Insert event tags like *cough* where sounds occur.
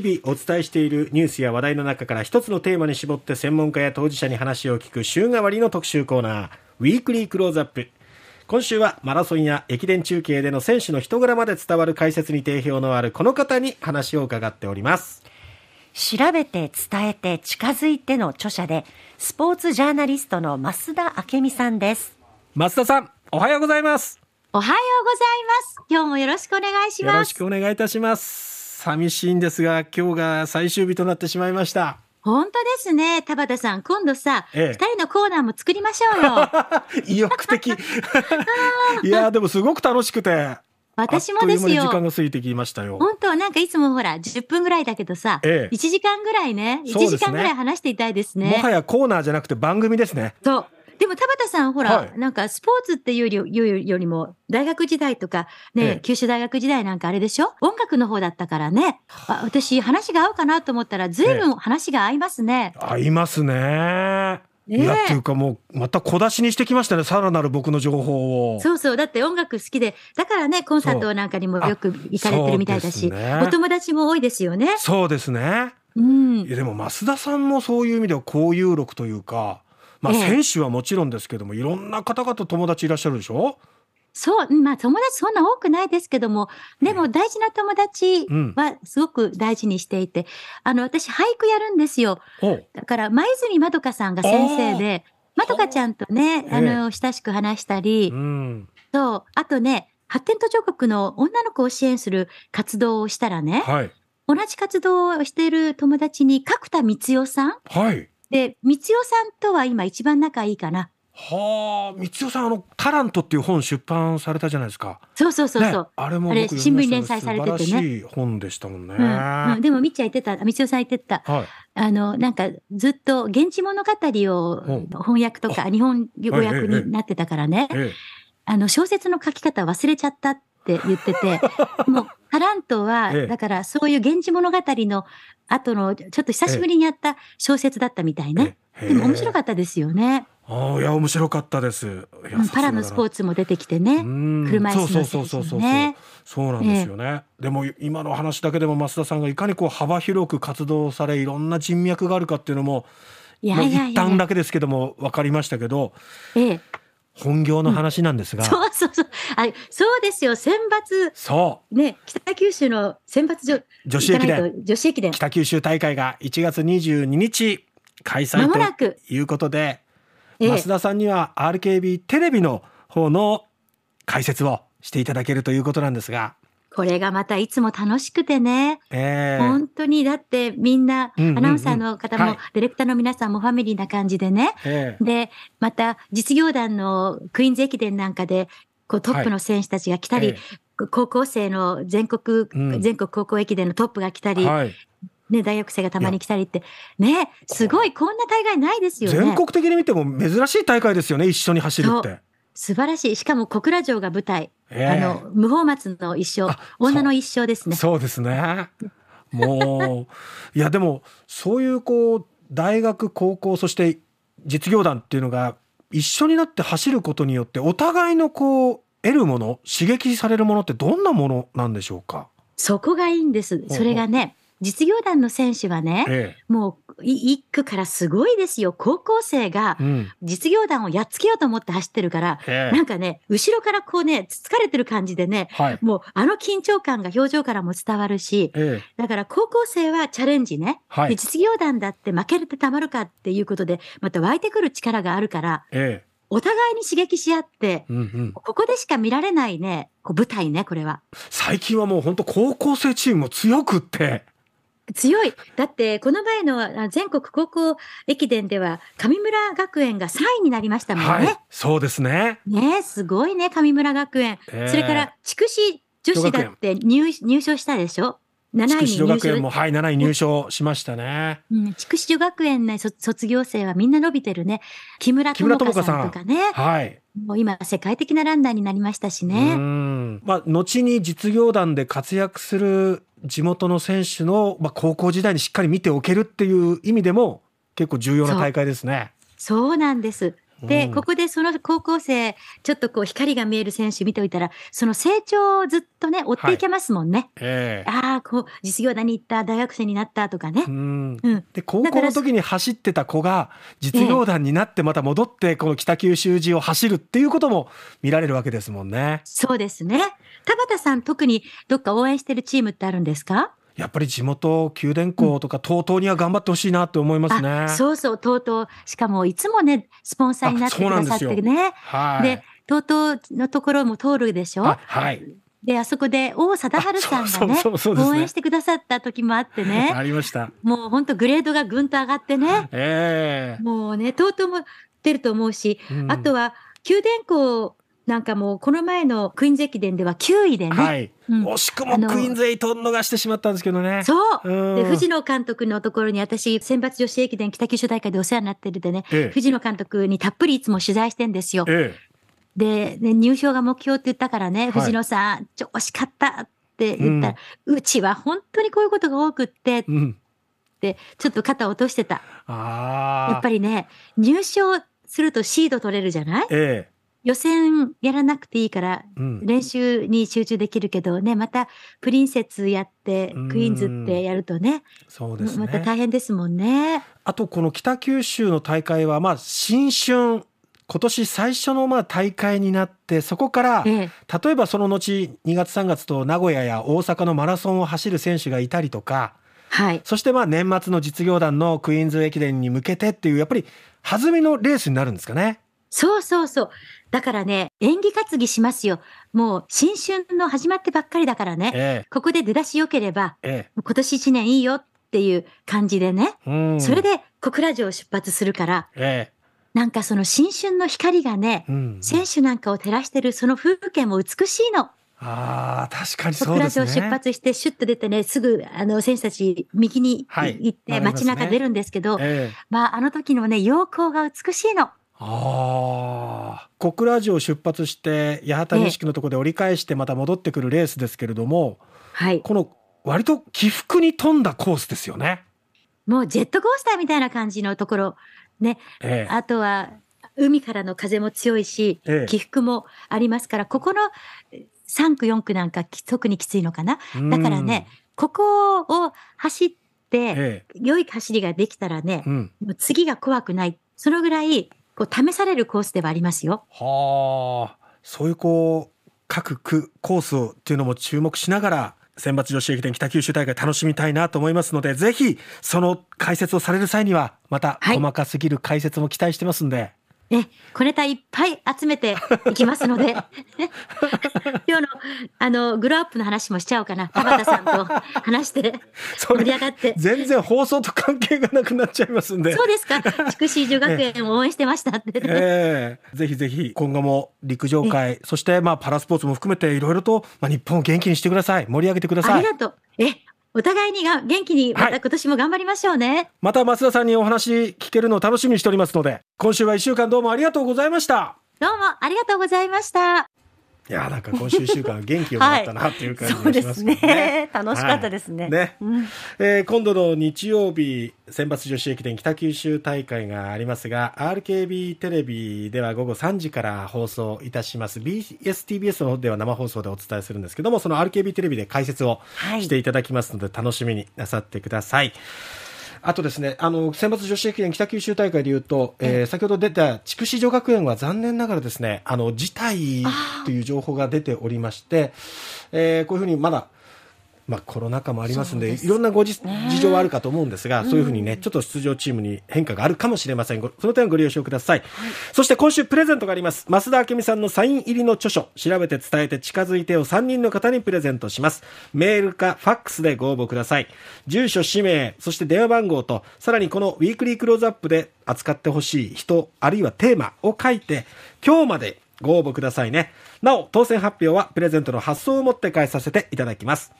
日々お伝えしているニュースや話題の中から一つのテーマに絞って専門家や当事者に話を聞く週替わりの特集コーナー、ウィークリークローズアップ。今週はマラソンや駅伝中継での選手の人柄まで伝わる解説に定評のあるこの方に話を伺っております。調べて伝えて近づいての著者で、スポーツジャーナリストの増田明美さんです。増田さん、おはようございます。おはようございます。今日もよろしくお願いします。よろしくお願いいたします。寂しいんですが、今日が最終日となってしまいました。本当ですね。田畑さん、今度さ、二、ええ、人のコーナーも作りましょうよ。*laughs* 意欲的。*laughs* いや、でもすごく楽しくて。私もですよ。時間が過ぎてきましたよ。本当なんかいつもほら、10分ぐらいだけどさ、ええ、1時間ぐらいね、1時間ぐらい話していたいですね。もはやコーナーじゃなくて番組ですね。そう。でも田畑さん、ほら、はい、なんかスポーツっていうよりよりも、大学時代とか、ね、ええ、九州大学時代なんかあれでしょ？音楽の方だったからね。私、話が合うかなと思ったら、ずいぶん話が合いますね。え、合いますね。いやっていうかもうまた小出しにしてきましたねさらなる僕の情報を。そうそう。だって音楽好きでだからねコンサートなんかにもよく行かれてるみたいだし、ね、お友達も多いですよね。そうですね。うん。いやでも増田さんもそういう意味では交友録というかまあ選手はもちろんですけども、いろんな方々友達いらっしゃるでしょ？そう、まあ友達そんな多くないですけども、でも大事な友達はすごく大事にしていて、うん、あの、私俳句やるんですよ。だから、前泉まどかさんが先生で、まどかちゃんとね、あの、親しく話したり、うん、そう、あとね、発展途上国の女の子を支援する活動をしたらね、はい、同じ活動をしている友達に角田光代さん、はい、で、光代さんとは今一番仲いいかな。はあ、光代さん、あの、タラントっていう本出版されたじゃないですか。そうそうそうそう。ね、あれも新聞連載されててね。い本でしたもんね。うんうん、でも、みっちゃん言ってた、光代さん言ってた。はい、あの、なんか、ずっと現地物語を翻訳とか、日本語訳になってたからね。ええ、あの、小説の書き方忘れちゃったって言ってて、*laughs* もう、タラントは、だからそういう源氏物語の後の、ちょっと久しぶりにやった小説だったみたいね。でも面白かったですよね。ああ、いや、面白かったです。パラのスポーツも出てきてね。車椅子の選手もね。そうなんですよね。でも今の話だけでも増田さんがいかにこう幅広く活動され、いろんな人脈があるかっていうのも、いやいや一旦だけですけども分かりましたけど、ええ、本業の話なんですが、うん、そうそうそう。あそうですよ。選抜。そう。ね北九州の選抜女女子駅伝。女子駅伝。北九州大会が1月22日開催ということで、ええ、増田さんには RKB テレビの方の解説をしていただけるということなんですがこれがまたいつも楽しくてね。えー、本当に、だってみんな、アナウンサーの方も、ディレクターの皆さんもファミリーな感じでね。えー、で、また実業団のクイーンズ駅伝なんかで、こうトップの選手たちが来たり、はいえー、高校生の全国、うん、全国高校駅伝のトップが来たり、はい、ね、大学生がたまに来たりって、ね、すごい、こんな大会ないですよね。全国的に見ても珍しい大会ですよね、一緒に走るって。素晴らしい。しかも小倉城が舞台。えー、あの、無法松の一生、女の一生ですね。そうですね。もう、いやでも、そういうこう、大学、高校、そして実業団っていうのが一緒になって走ることによって、お互いのこう、得るもの、刺激されるものってどんなものなんでしょうか？そこがいいんです。それがね、実業団の選手はね、ええ、もう一区からすごいですよ。高校生が実業団をやっつけようと思って走ってるから、え、なんかね、後ろからこうね、つつかれてる感じでね、はい、もうあの緊張感が表情からも伝わるし、だから高校生はチャレンジね、はい、実業団だって負けるってたまるかっていうことで、また湧いてくる力があるから、お互いに刺激し合って、うんうん、ここでしか見られないね、こう舞台ね、これは。最近はもう本当高校生チームも強くって、強い。だって、この前の全国高校駅伝では、神村学園が3位になりましたもんね。はい、そうですね。ねすごいね、神村学園。えー、それから、筑紫女子だって入入賞したでしょ？7位に入学園も、はい、7位入賞しましたね。うん、筑紫女学園ね、卒業生はみんな伸びてるね。木村智香さんとかね。はい。もう今、世界的なランナーになりましたしね。うん。まあ、後に実業団で活躍する地元の選手の、まあ、高校時代にしっかり見ておけるっていう意味でも結構重要な大会ですね。そうなんです。で、ここでその高校生、ちょっとこう光が見える選手見ておいたら、その成長をずっとね、追っていけますもんね。はいえー、ああ、こう、実業団に行った、大学生になったとかね。うん。で、高校の時に走ってた子が、実業団になってまた戻って、この北九州市を走るっていうことも見られるわけですもんね。そうですね。田畑さん、特にどっか応援してるチームってあるんですか？やっぱり地元、九電工とか TOTO、には頑張ってほしいなって思いますね。そうそう、TOTO。しかもいつもね、スポンサーになってくださってね。はい。で、TOTO のところも通るでしょ？はい。で、あそこで王貞治さんがね、応援してくださった時もあってね。*laughs* ありました。もう本当グレードがぐんと上がってね。ええー、もうね、TOTO も出ると思うし、うん、あとは、九電工なんかもう、この前のクイーンズ駅伝では9位でね。はい。うん、惜しくもクイーンズエイト逃してしまったんですけどね。そう。うん、で、藤野監督のところに私、選抜女子駅伝北九州大会でお世話になってるでね、ええ、藤野監督にたっぷりいつも取材してんですよ。ええ、で、ね、入賞が目標って言ったからね、藤野さん、はい、ちょ惜しかったって言ったら、うん、うちは本当にこういうことが多くって、うん、で、ちょっと肩を落としてた。あやっぱりね、入賞するとシード取れるじゃない？ええ予選やらなくていいから、練習に集中できるけどね、またプリンセスやって、クイーンズってやるとね、そうですね。また大変ですもんね。あと、この北九州の大会は、まあ、新春、今年最初のまあ大会になって、そこから、ええ、例えばその後、2月3月と名古屋や大阪のマラソンを走る選手がいたりとか、はい、そしてまあ年末の実業団のクイーンズ駅伝に向けてっていう、やっぱり弾みのレースになるんですかね。そうそうそう。だからね、演技担ぎしますよ。もう新春の始まってばっかりだからね。ええ、ここで出だし良ければ、ええ、今年一年いいよっていう感じでね。それで小倉城を出発するから、ええ、なんかその新春の光がね、うん、選手なんかを照らしてるその風景も美しいの。ああ、確かにそうですね。小倉城出発して、シュッと出てね、すぐ、あの、選手たち、右に行って、街中出るんですけど、まあ、あの時のね、陽光が美しいの。ああ小倉城を出発して八幡錦のところで折り返してまた戻ってくるレースですけれども、はい、この割と起伏に富んだコースですよね。もうジェットコースターみたいな感じのところ。ね、ええ、あとは海からの風も強いし、ええ、起伏もありますからここの3区4区なんか特にきついのかな？だからねここを走って、え、良い走りができたらね、うん、もう次が怖くない。そのぐらいこう試されるコースではありますよ。はあ、そういうこう各区コースをっていうのも注目しながら選抜女子駅伝北九州大会楽しみたいなと思いますので、ぜひその解説をされる際にはまた細かすぎる解説も期待してますんで、ね、小ネタいっぱい集めていきますので、*laughs* 今日の、あの、グローアップの話もしちゃおうかな。田畑さんと話して、*laughs* 盛り上がって。全然放送と関係がなくなっちゃいますんで。そうですか。筑紫女学園を *laughs* 応援してましたって、ね、ええー、ぜひぜひ、今後も陸上界、そしてまあパラスポーツも含めていろいろと、まあ、日本を元気にしてください。盛り上げてください。ありがとう。え、お互いにが元気にまた今年も頑張りましょうね、はい、また増田さんにお話聞けるのを楽しみにしておりますので今週は1週間どうもありがとうございました。どうもありがとうございましたいやなんか今週1週間元気をもらったなっていう感じがしますね。*laughs* ね、楽しかったですね。はい、ね、うん、えー、今度の日曜日選抜女子駅伝北九州大会がありますが RKB テレビでは午後3時から放送いたします。BSTBS の方では生放送でお伝えするんですけどもその RKB テレビで解説をしていただきますので、楽しみになさってください。あとですね、あの、選抜女子駅伝北九州大会でいうと、えー、先ほど出た筑紫女学園は残念ながらですね、あの、辞退という情報が出ておりまして、えー、こういうふうにまだ、まあ、コロナ禍もありますんで、いろんなご事情はあるかと思うんですが、そういうふうにね、ちょっと出場チームに変化があるかもしれません。その点ご了承ください。はい、そして今週プレゼントがあります。増田明美さんのサイン入りの著書、調べて伝えて近づいてを3人の方にプレゼントします。メールかファックスでご応募ください。住所、氏名、そして電話番号と、さらにこのウィークリークローズアップで扱ってほしい人、あるいはテーマを書いて、今日までご応募くださいね。なお、当選発表はプレゼントの発送をもって返させていただきます。